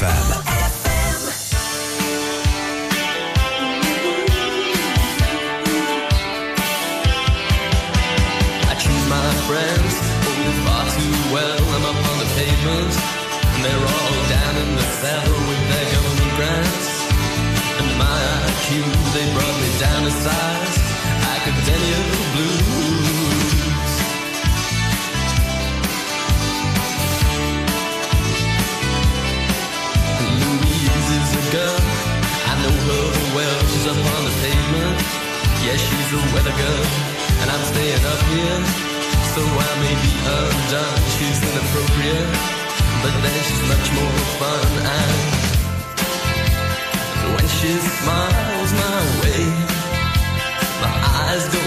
I choose my friends oh, far too well. I'm up on the pavement, and they're all down in the cellar with their government grants. And my IQ, they brought me down to size. Academia blues. Yeah, she's a weather girl, and I'm staying up here. So I may be undone, she's inappropriate, but then she's much more fun. And when she smiles my way, my eyes go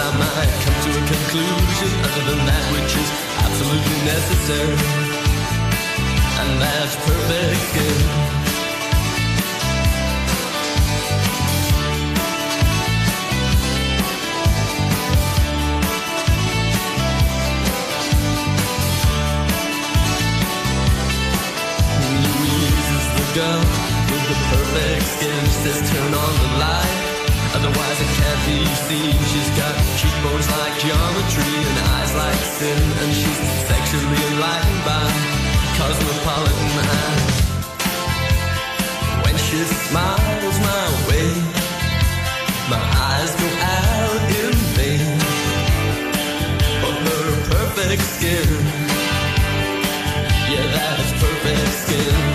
I might come to a conclusion other than that which is absolutely necessary. And that's perfect skin. Louise is the girl with the perfect skin. Says turn on the light, otherwise it can't be seen. She's got cheekbones like geometry and eyes like sin, and she's sexually enlightened by cosmopolitan eyes. When she smiles my way, my eyes go out in vain for her perfect skin. Yeah, that's perfect skin.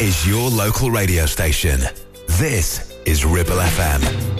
Is your local radio station. This is Ribble FM.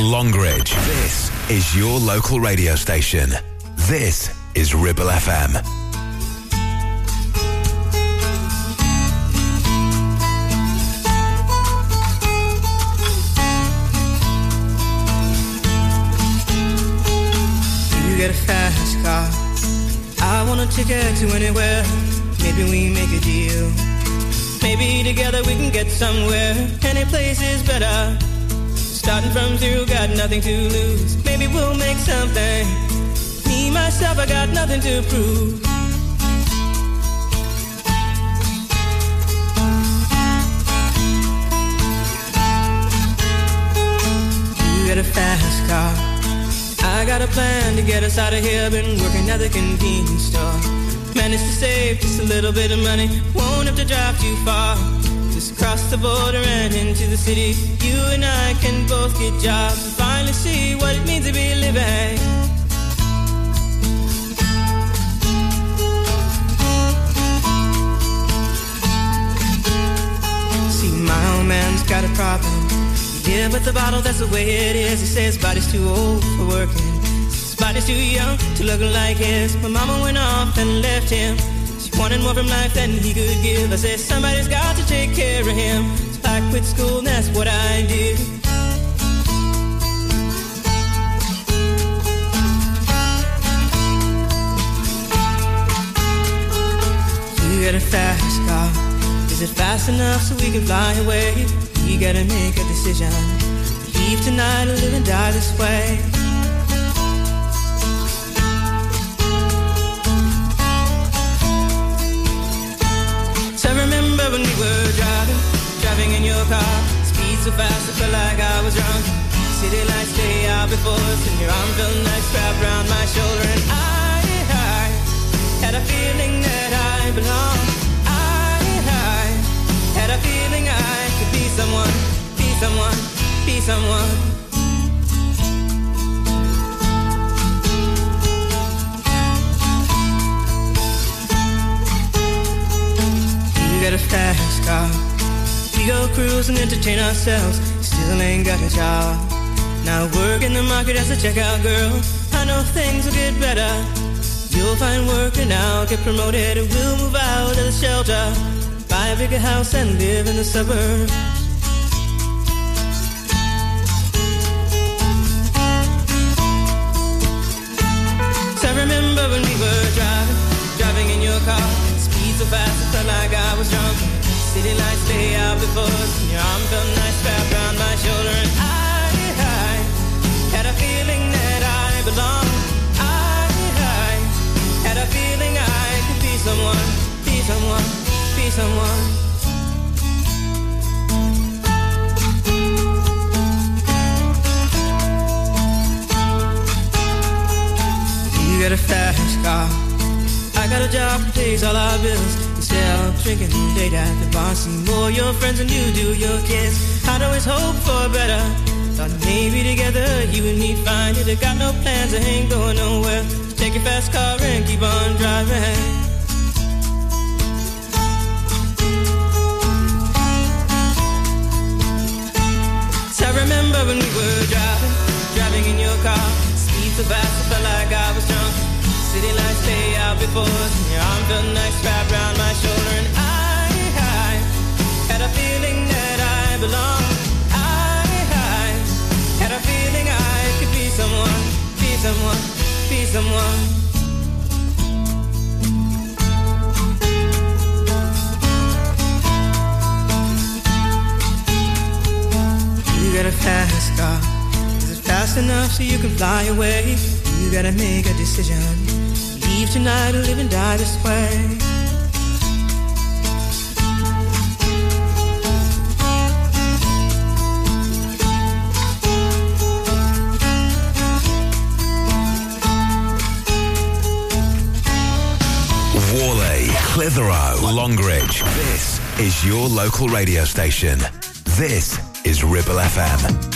Longridge. This is your local radio station. This is Ribble FM. You get a fast car. I want a ticket to anywhere. Maybe we make a deal. Maybe together we can get somewhere. Any place is better. Starting from zero, got nothing to lose. Maybe we'll make something. Me, myself, I got nothing to prove. You get a fast car. I got a plan to get us out of here. Been working at the convenience store. Managed to save just a little bit of money. Won't have to drive too far. Just cross the border and into the city. You and I can both get jobs and finally see what it means to be living. See, my old man's got a problem. Yeah, but the bottle, that's the way it is. He says body's too old for working. His body's too young to look like his. My mama went off and left him. She wanted more from life than he could give. I said, somebody's got to take care of him. Quit school and that's what I did. You get a fast car. Is it fast enough so we can fly away? You gotta make a decision. Leave tonight or live and die this way. Fast, I felt like I was drunk. City lights stay out before us, and your arm felt nice wrapped around my shoulder. And I, I had a feeling that I belonged. I, I had a feeling I could be someone, be someone, be someone. Got a fast car. Go cruise and entertain ourselves. Still ain't got a job. Now work in the market as a checkout girl. I know things will get better. You'll find work and I'll get promoted. And we'll move out of the shelter. Buy a bigger house and live in the suburbs. I remember when we were driving, driving in your car. Speed so fast, it felt like I was drunk. City lights lay out before us, and your arm felt nice wrapped around my shoulder. And I, I had a feeling that I belonged. I, I had a feeling I could be someone, be someone, be someone. You got a fast car. I got a job that pays all our bills. Of drinking late at the bar, see more your friends than you do your kids. I'd always hope for better. Thought maybe together you and me find it. I got no plans, I ain't going nowhere. So take your fast car and keep on driving. I remember when we were driving, driving in your car. Speed so fast, I felt like I was drunk. City lights stay out before us, and your arm felt nice wrapped around my shoulder. And I, I had a feeling that I belonged. I, I had a feeling I could be someone, be someone, be someone. You got a fast car. Is it fast enough so you can fly away? You gotta make a decision. Leave tonight or live and die this way. Whalley, Clitheroe, Longridge. This is your local radio station. This is Ribble FM.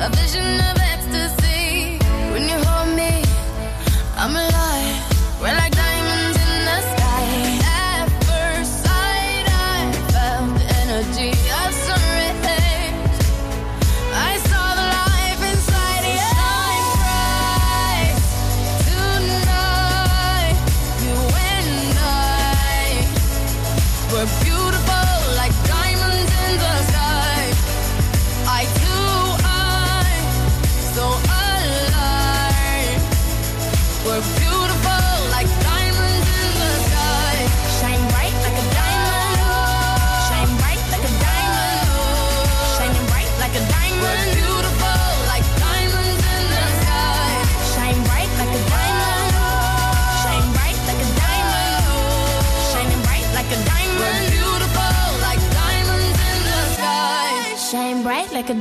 a vision of ecstasy. When you hold me, I'm alive.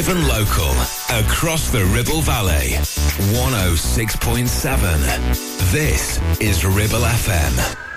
live and local across the Ribble Valley. 106.7. This is Ribble FM.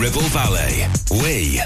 Ribble Valley. We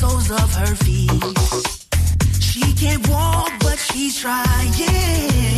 soles of her feet. She can't walk, but she's trying.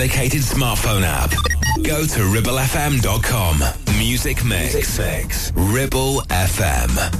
dedicated smartphone app. Go to ribblefm.com. Music mix. Music mix. Ribble FM.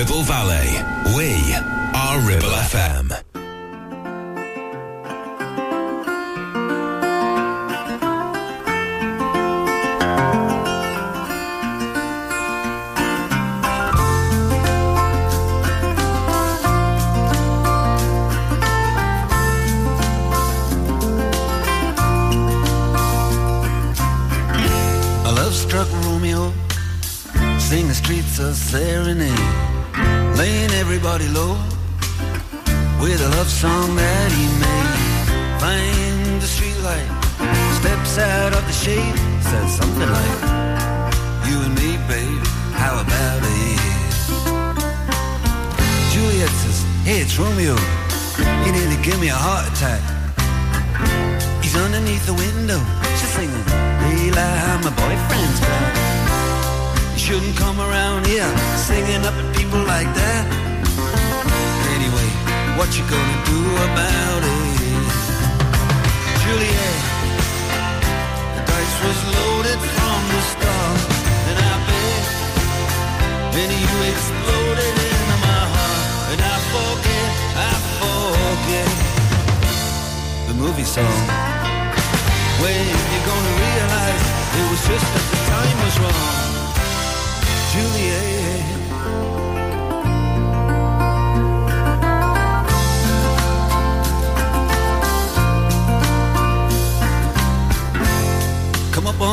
Ribble Valley.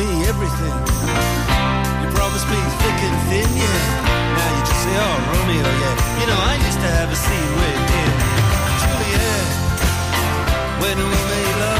me everything. You promised me thick and thin, yeah. Now you just say, oh, Romeo, yeah. You know, I used to have a scene with him. Juliet, when we made love,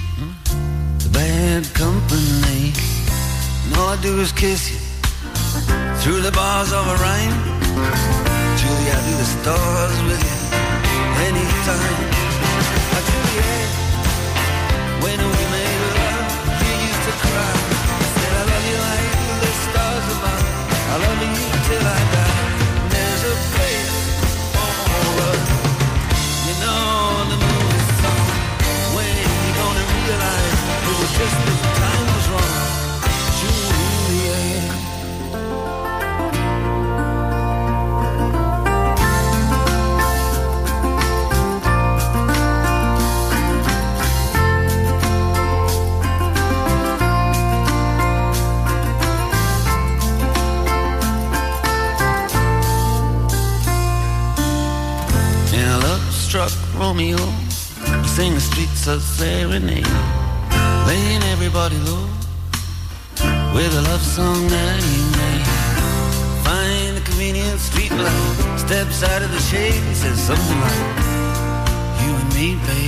bad company. And all I do is kiss you through the bars of a rhyme. Julie, I do the stars with you anytime. Oh, Juliet, when we made love, you used to cry. I Said I love you like the stars above. I love you till I die. There's a place Romeo, you sing the streets of serenade, laying everybody low with a love song that he made. Find the convenient street light, steps out of the shade, he says something like, "You and me, babe,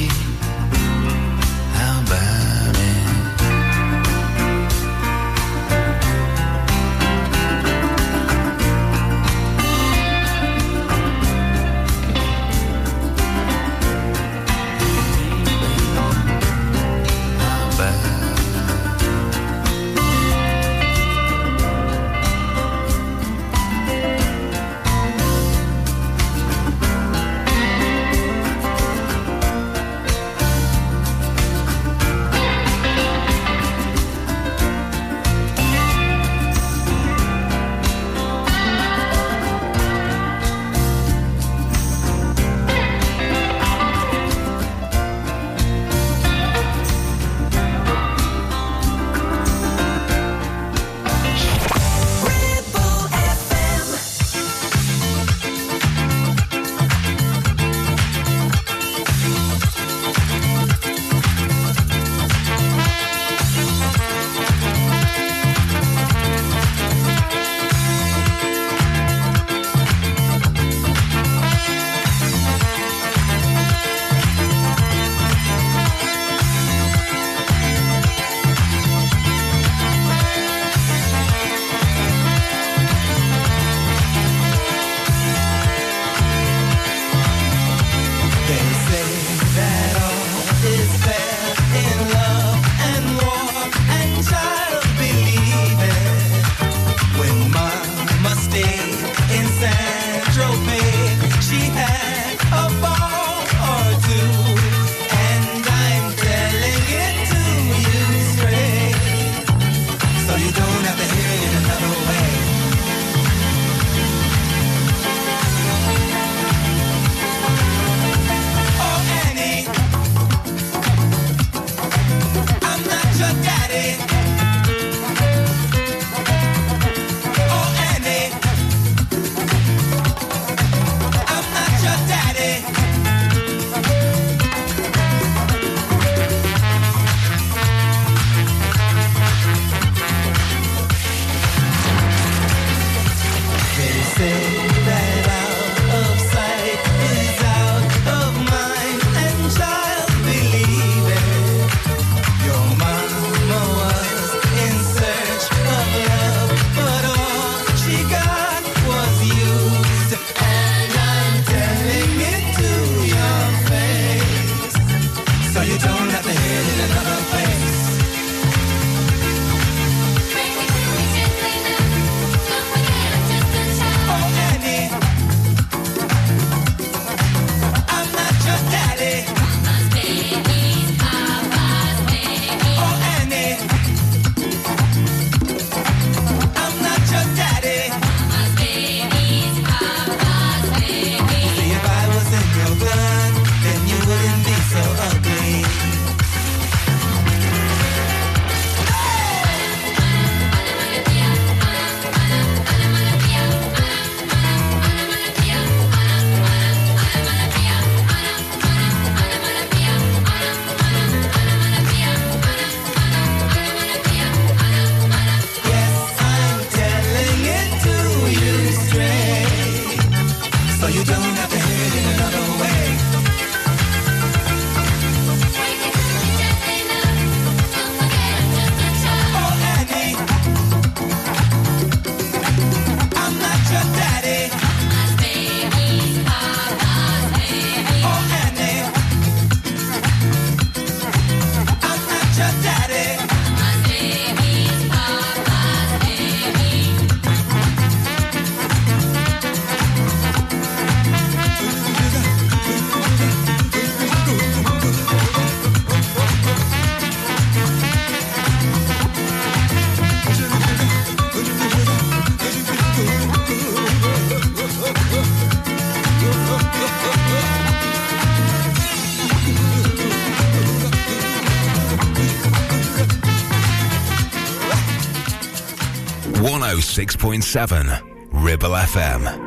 106.7 Ribble FM.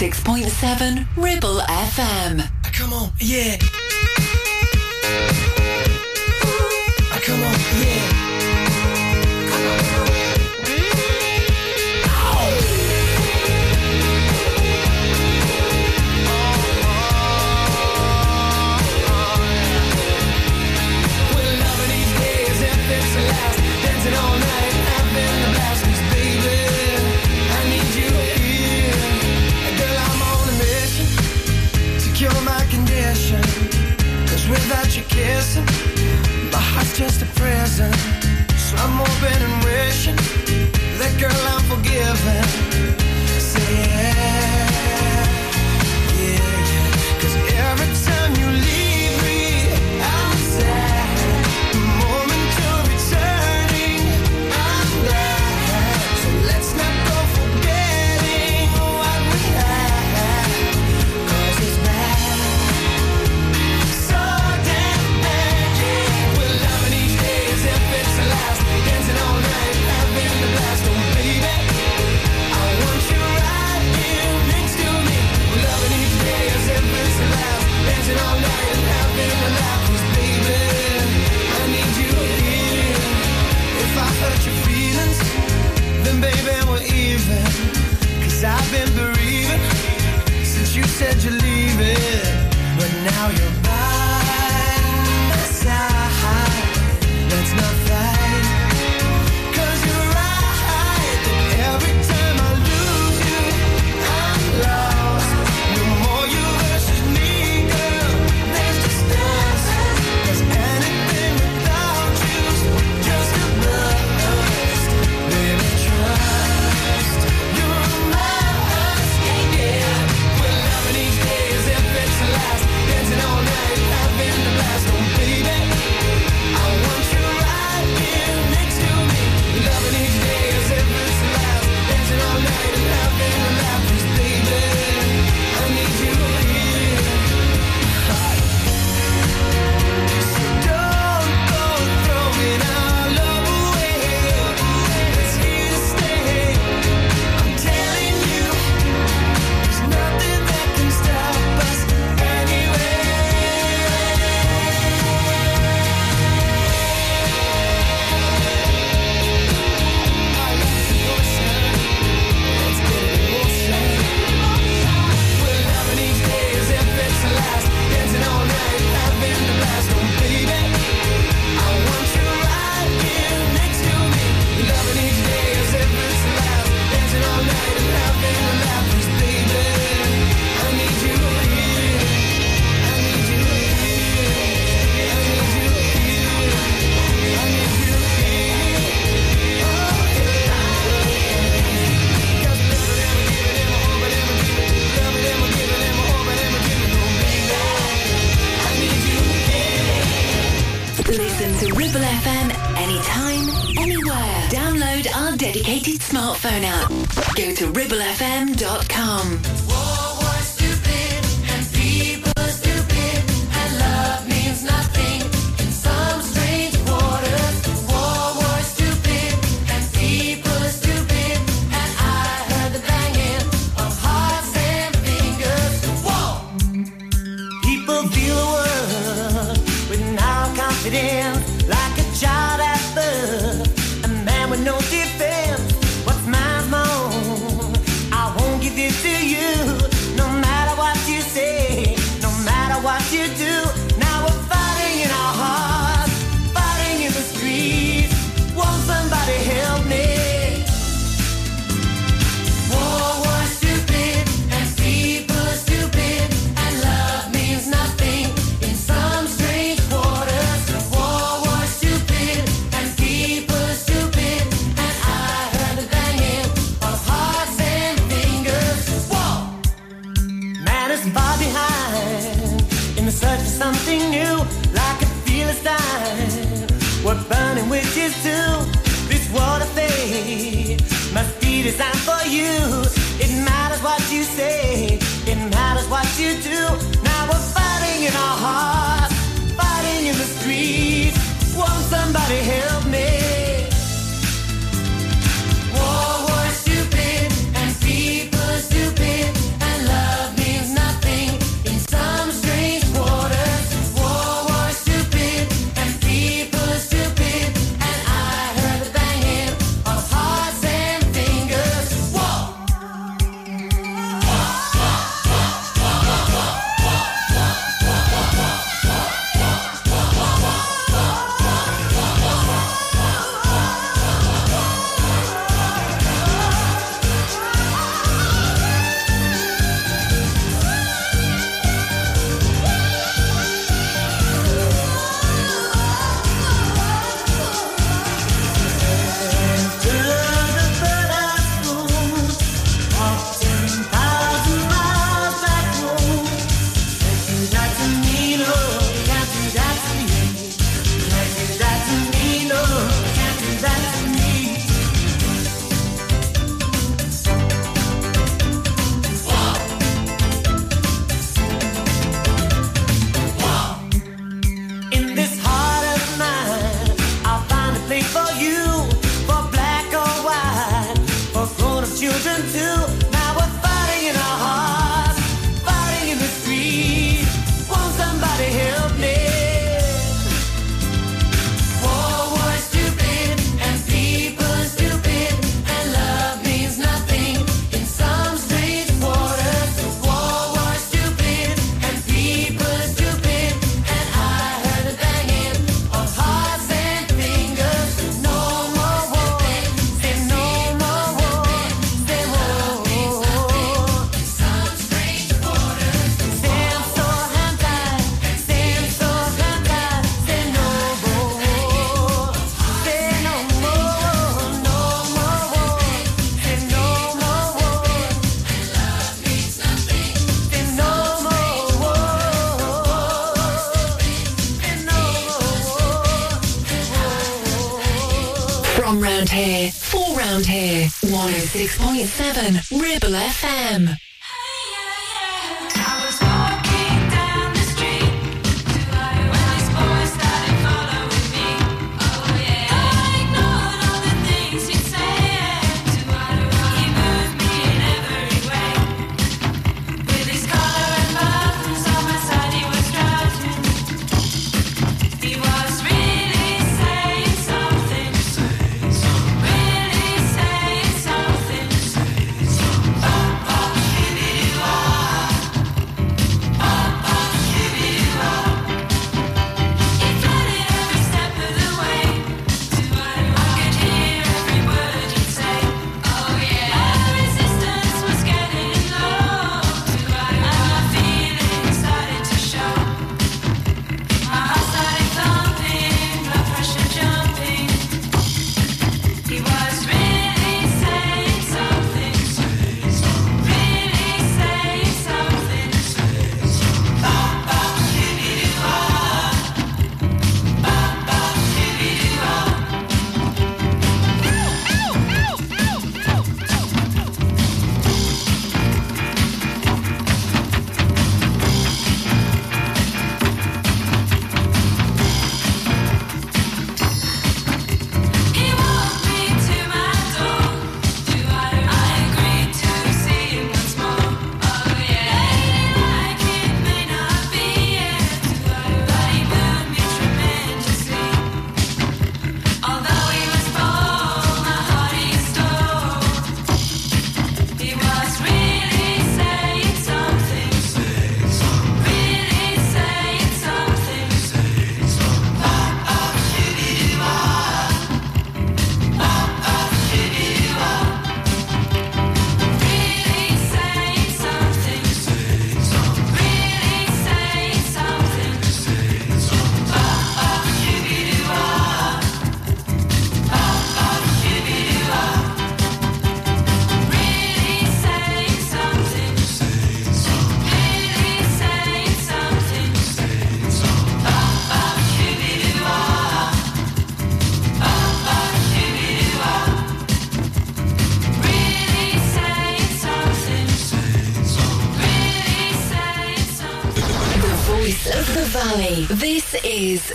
6.7 Ribble FM. Come on, yeah.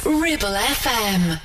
Ribble FM.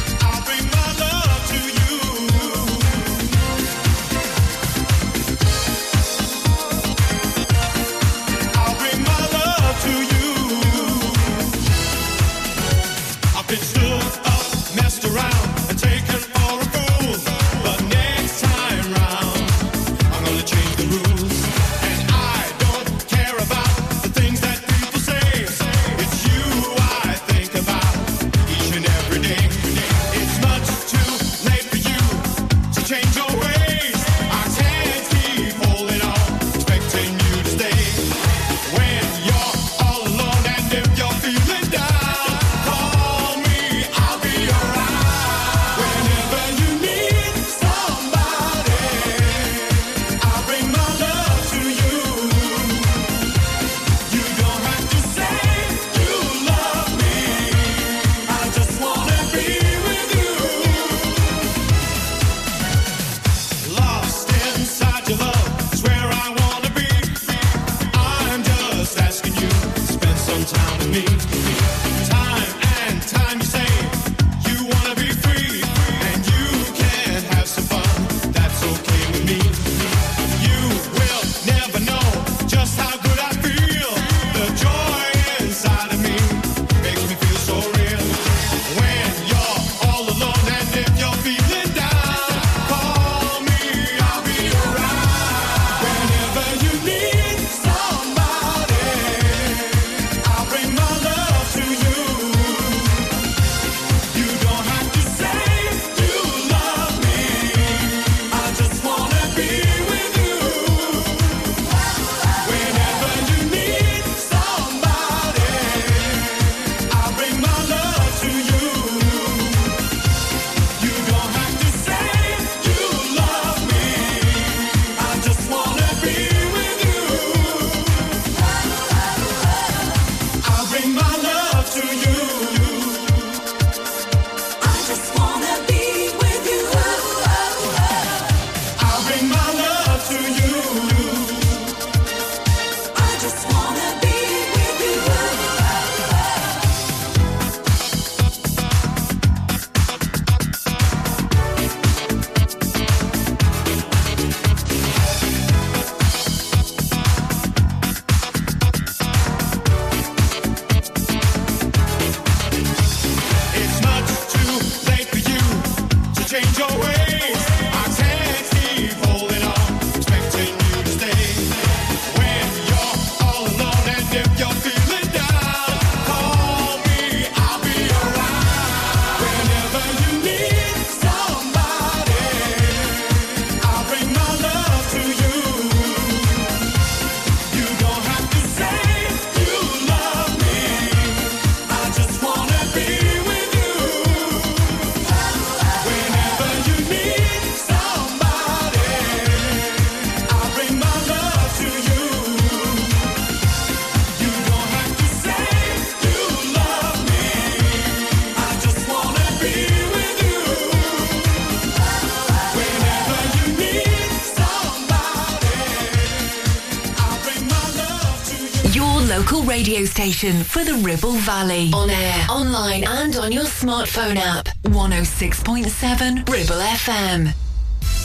local radio station for the Ribble Valley. On air, online, and on your smartphone app. 106.7 Ribble FM.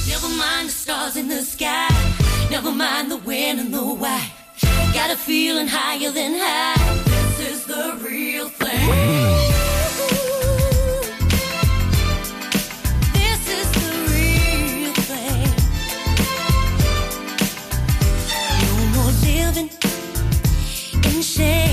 Never mind the stars in the sky. Never mind the when and the why. Got a feeling higher than high. This is the real thing. Hmm. shame.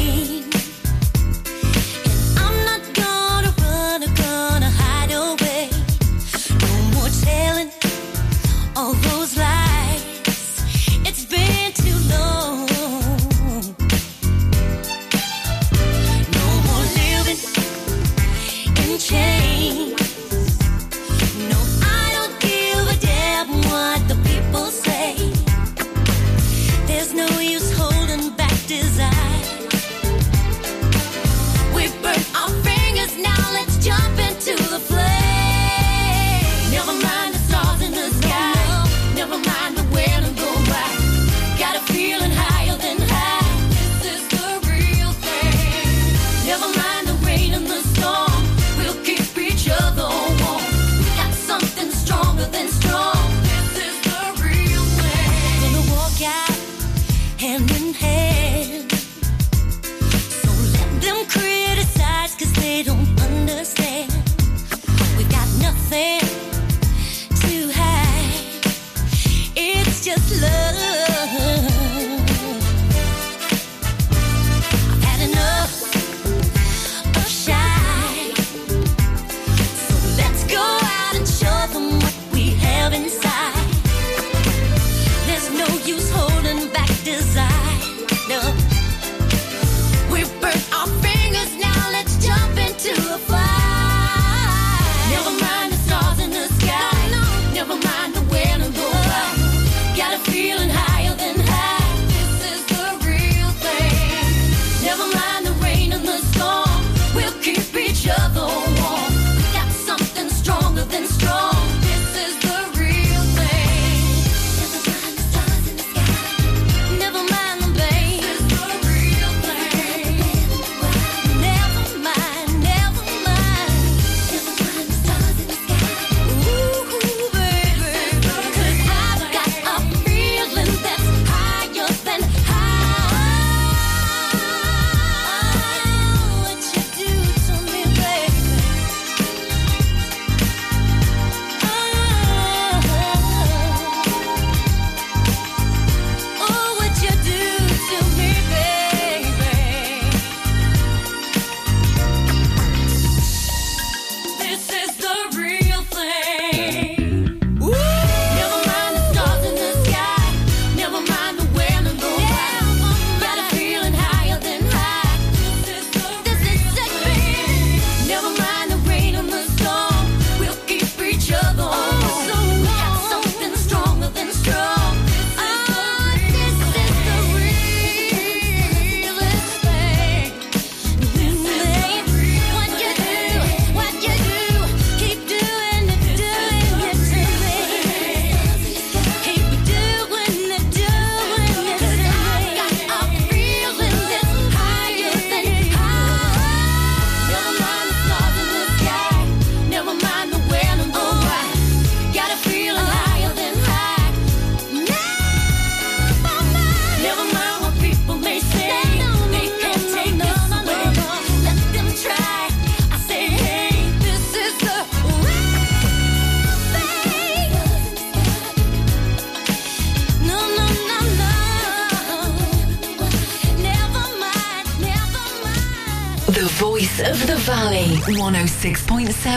nothing to hide. It's just love.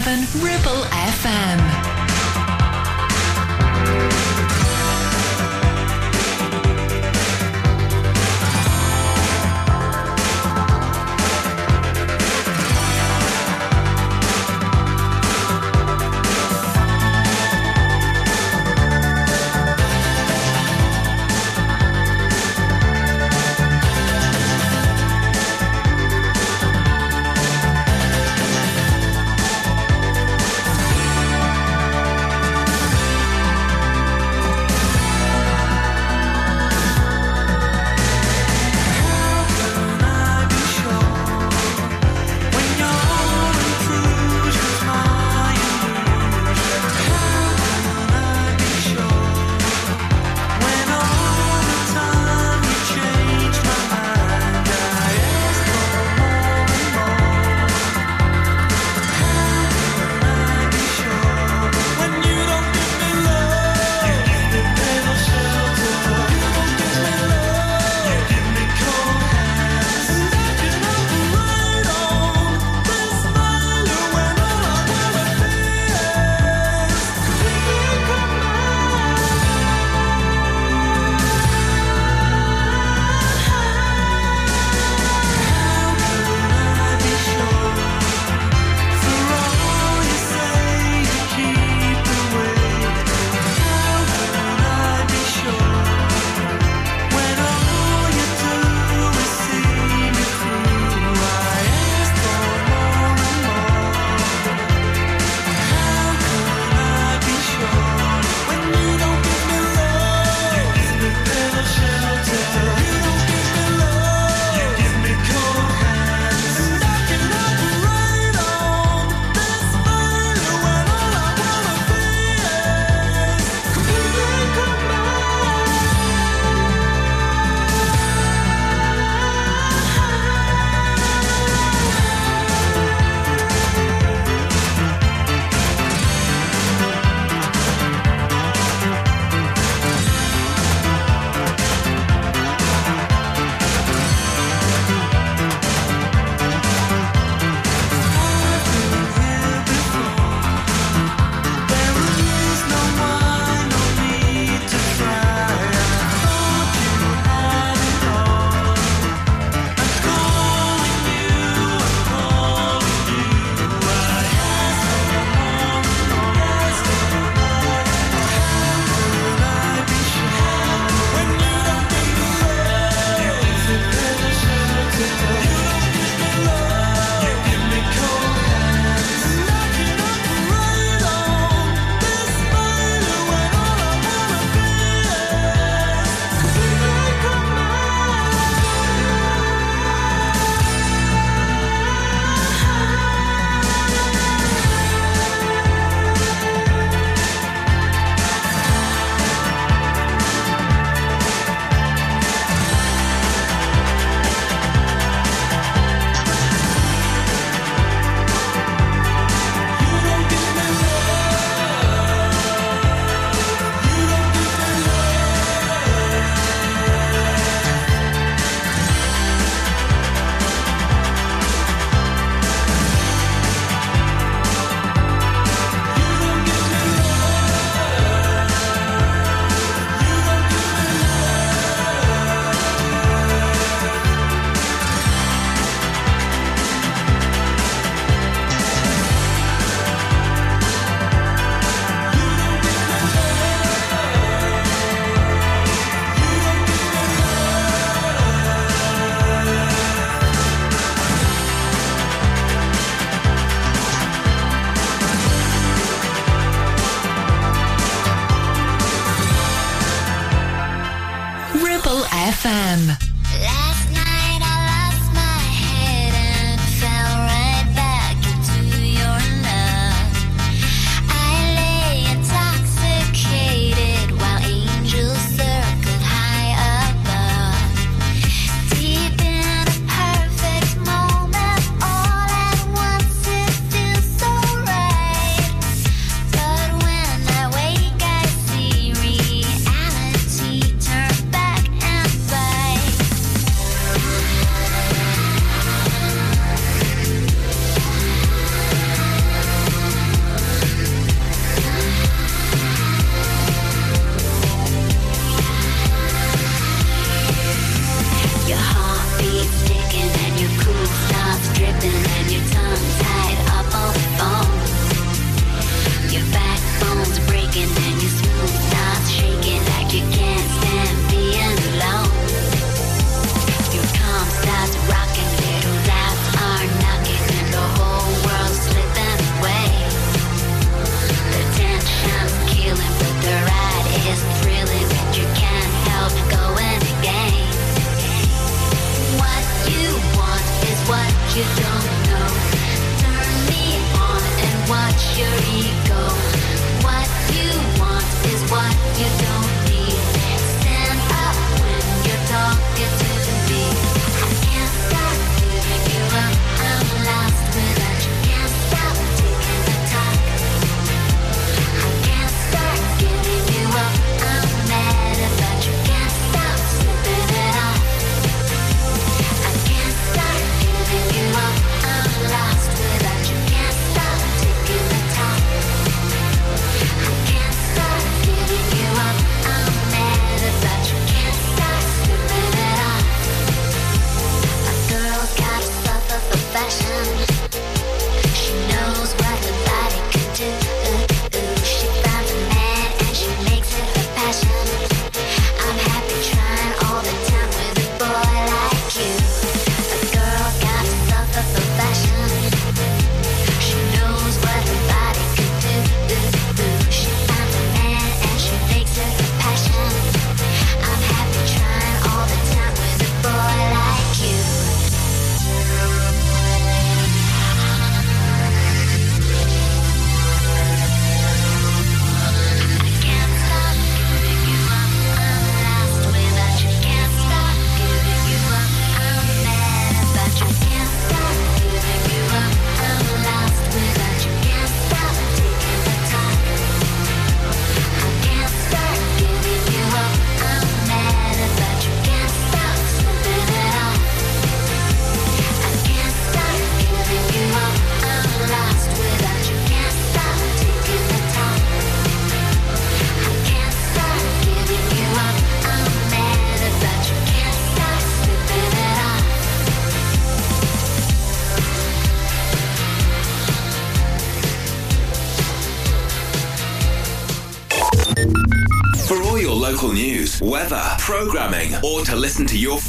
7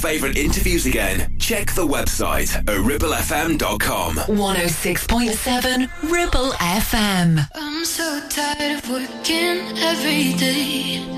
favourite interviews again, check the website at ribblefm.com. 106.7 Ribble FM. I'm so tired of working every day.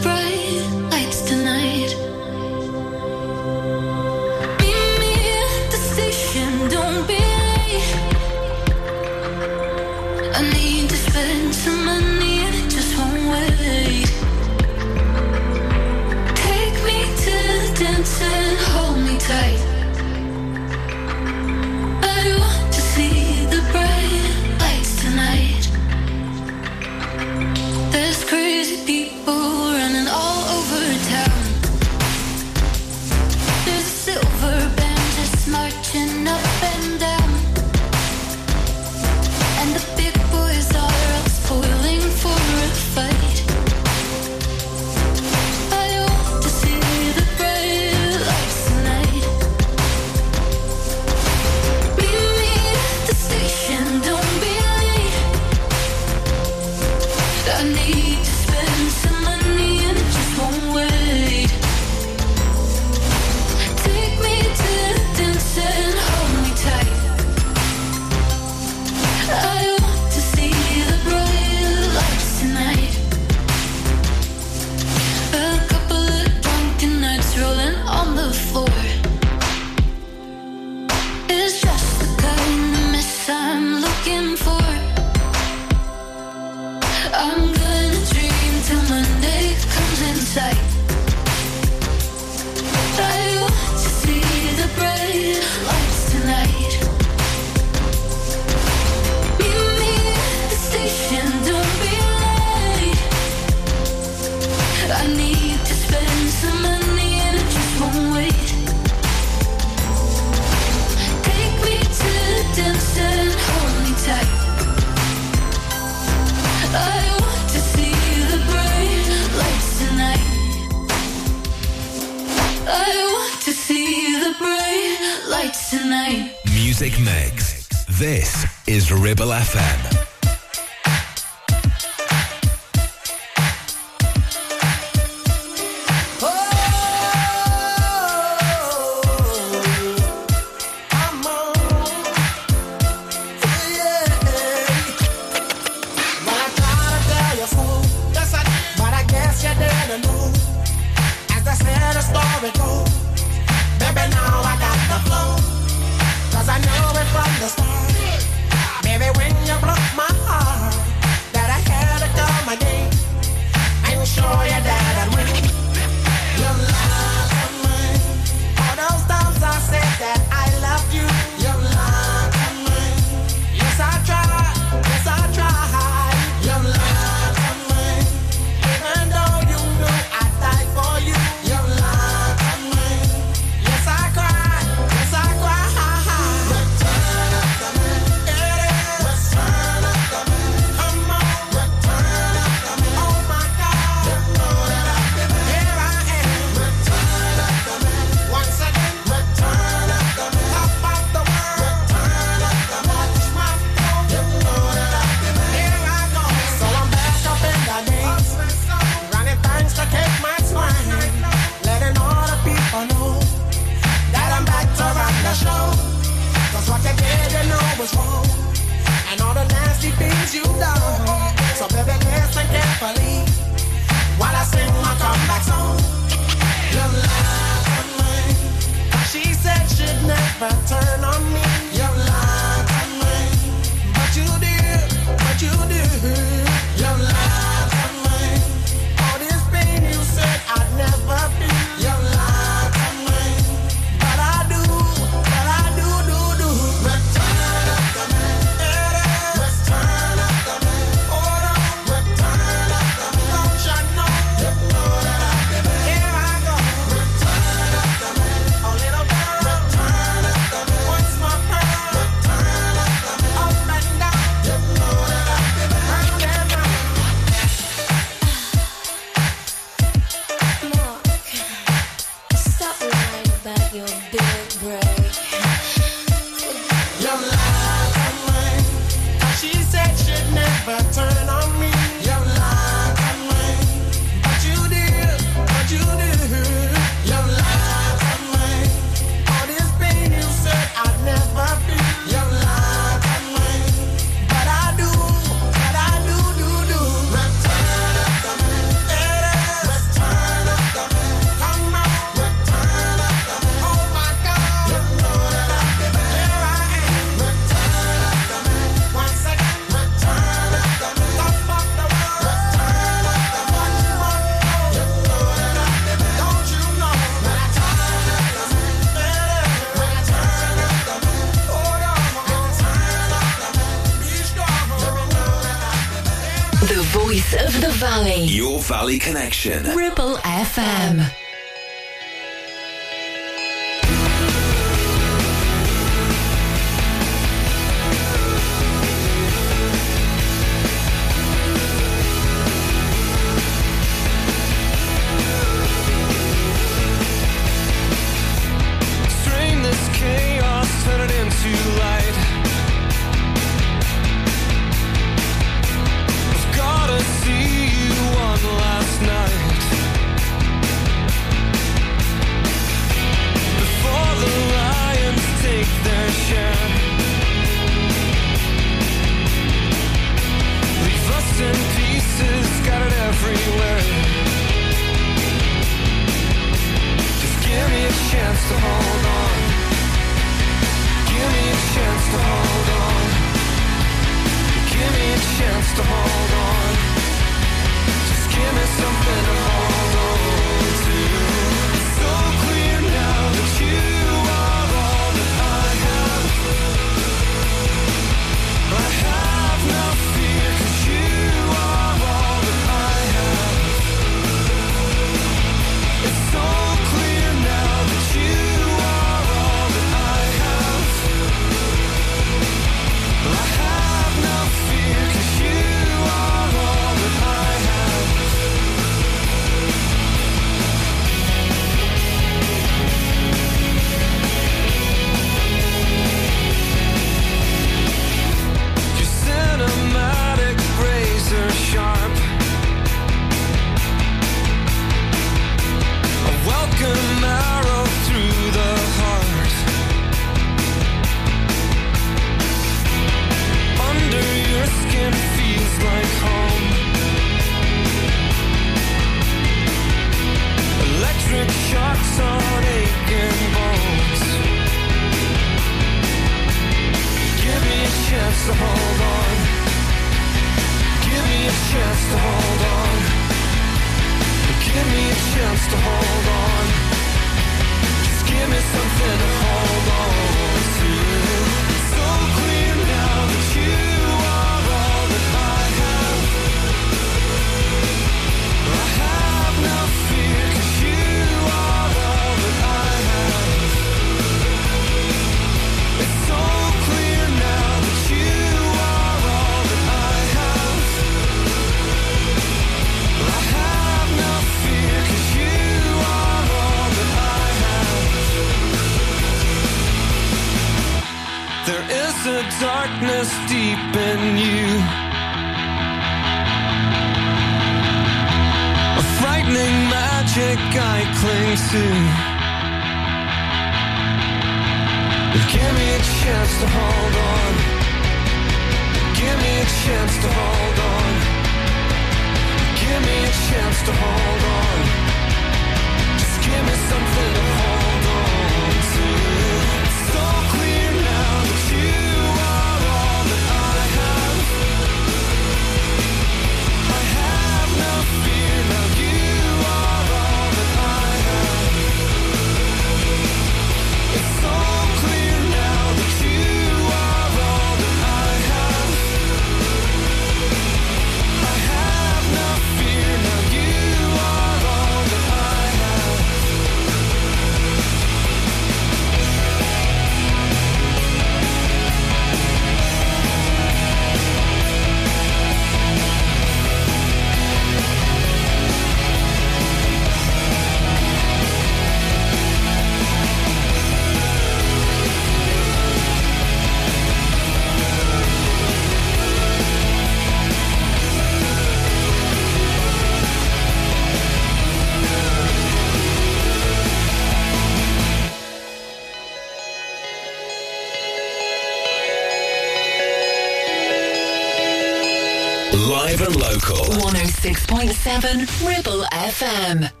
Live and local. 106.7 Ribble FM.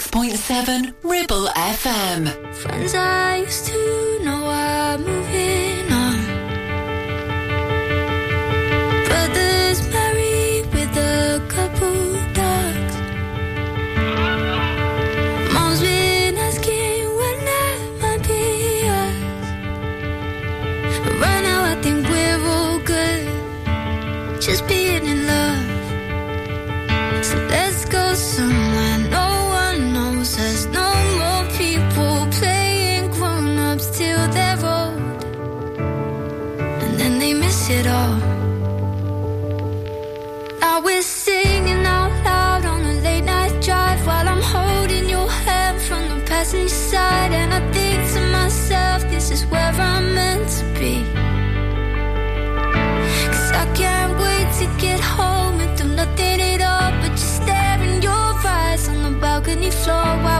Six point seven Ribble FM. Friends I used to know I moved 说话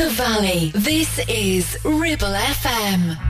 the Valley. This is Ribble FM.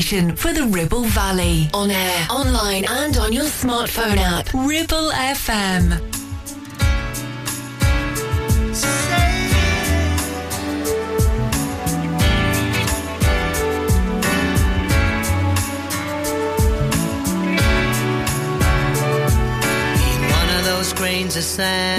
station for the Ribble Valley. On air, online, and on your smartphone app. Ribble FM. grains of sand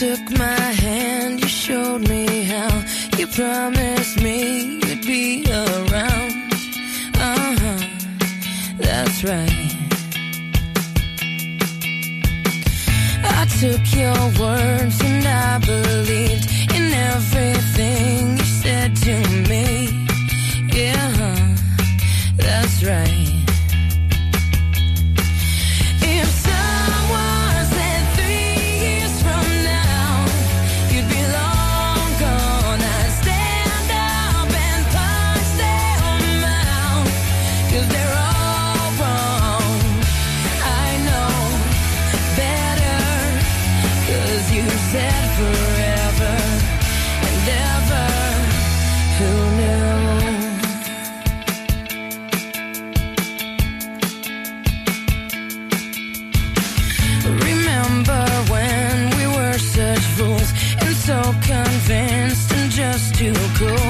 took my hand, you showed me how. You promised me you'd be around. Uh huh, that's right. I took your words and I believed in everything you said to me. Yeah, that's right. control.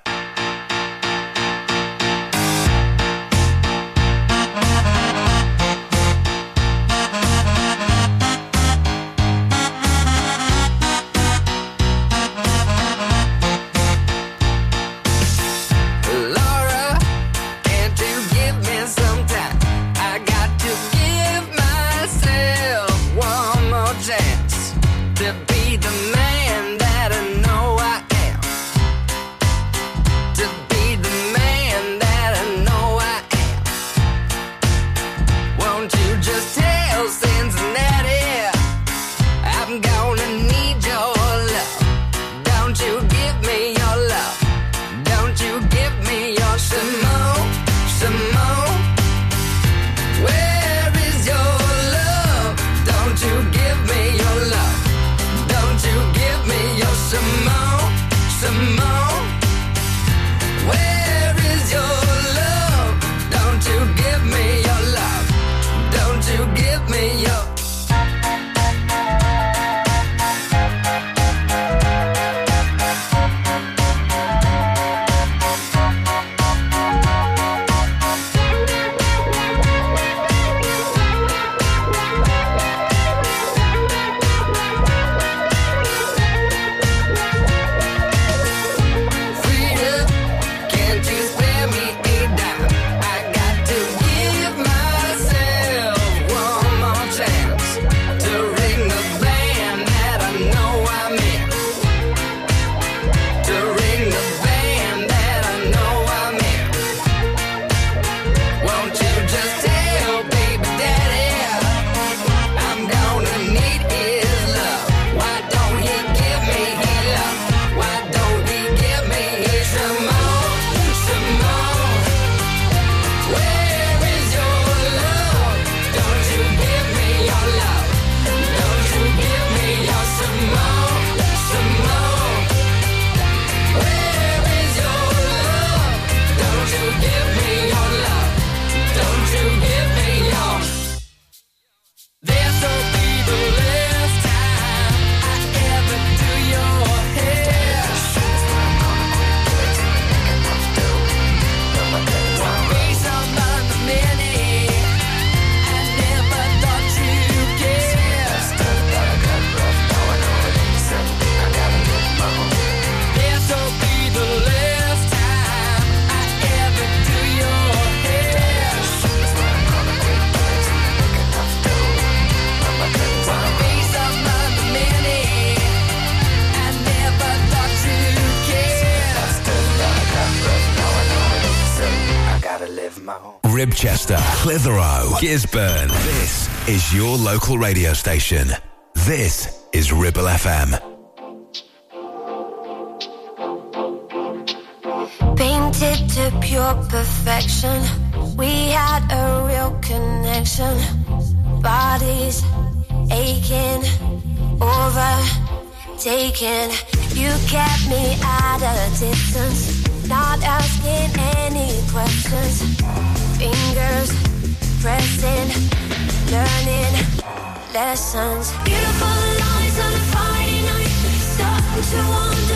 Gisburn. This is your local radio station. This is Ribble FM. Painted to pure perfection. We had a real connection. Bodies aching, overtaken. You kept me at a distance, not asking any questions. Fingers pressed learning lessons. Beautiful lies on a Friday night, starting to wonder.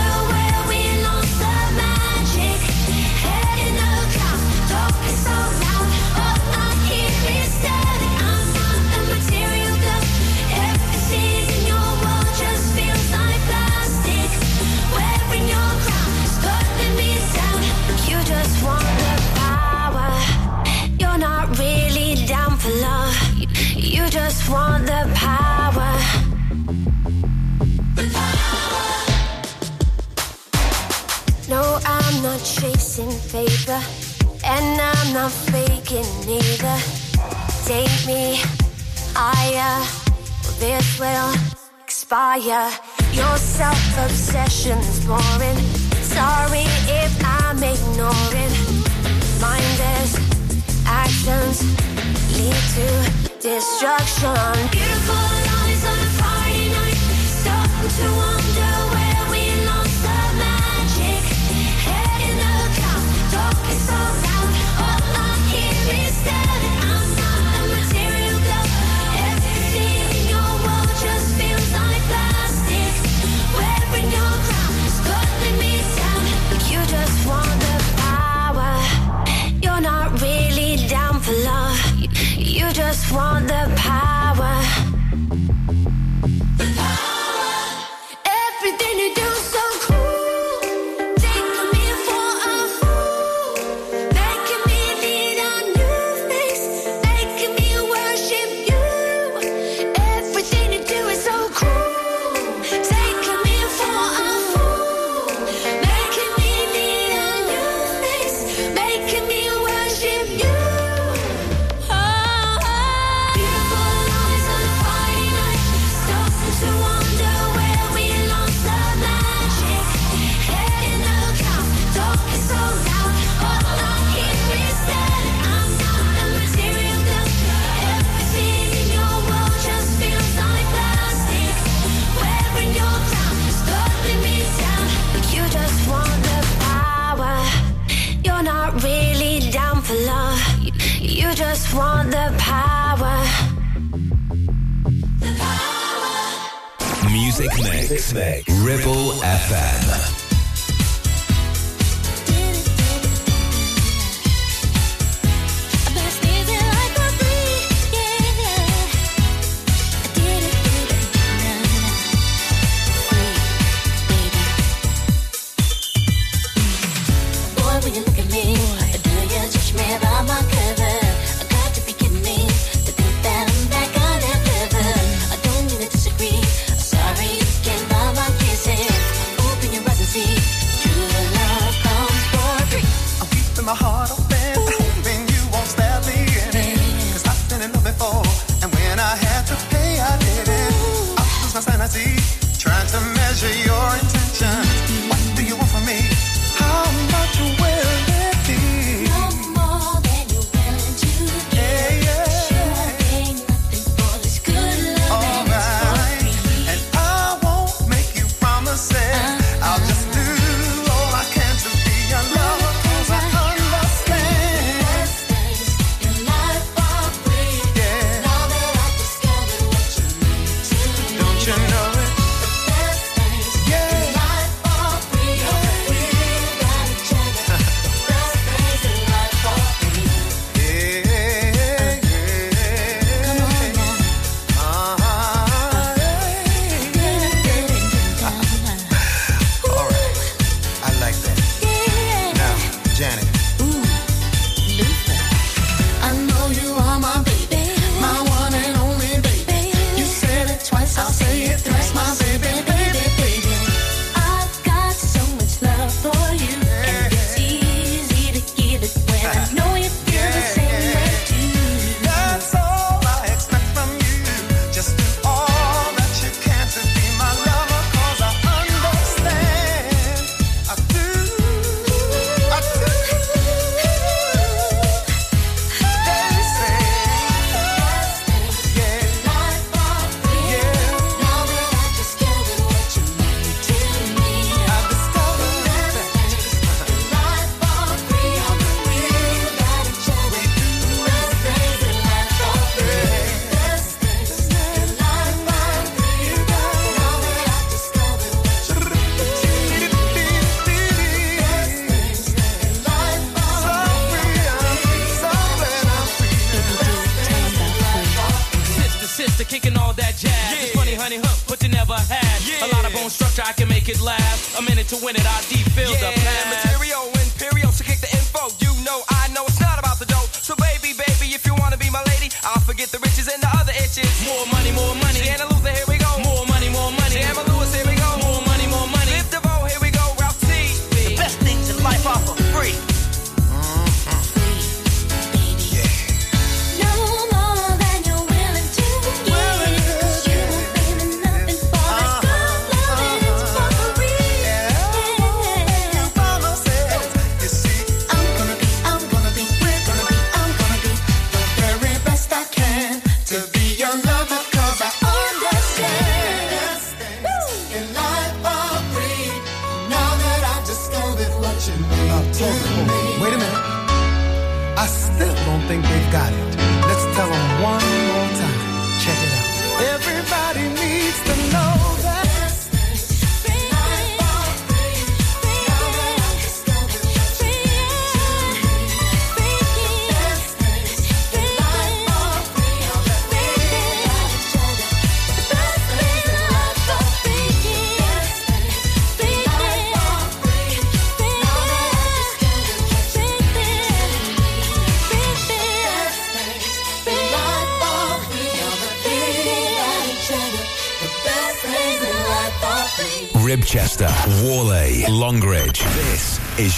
not faking neither. Take me higher, this will expire. Your self obsession's boring. Sorry if I'm ignoring. Mindless actions lead to destruction. Beautiful.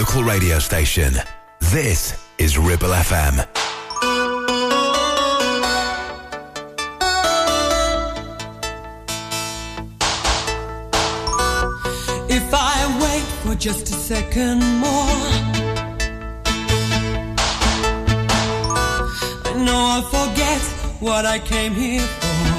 local radio station. This is Ribble FM. If I wait for just a second more. I know I'll forget what I came here for.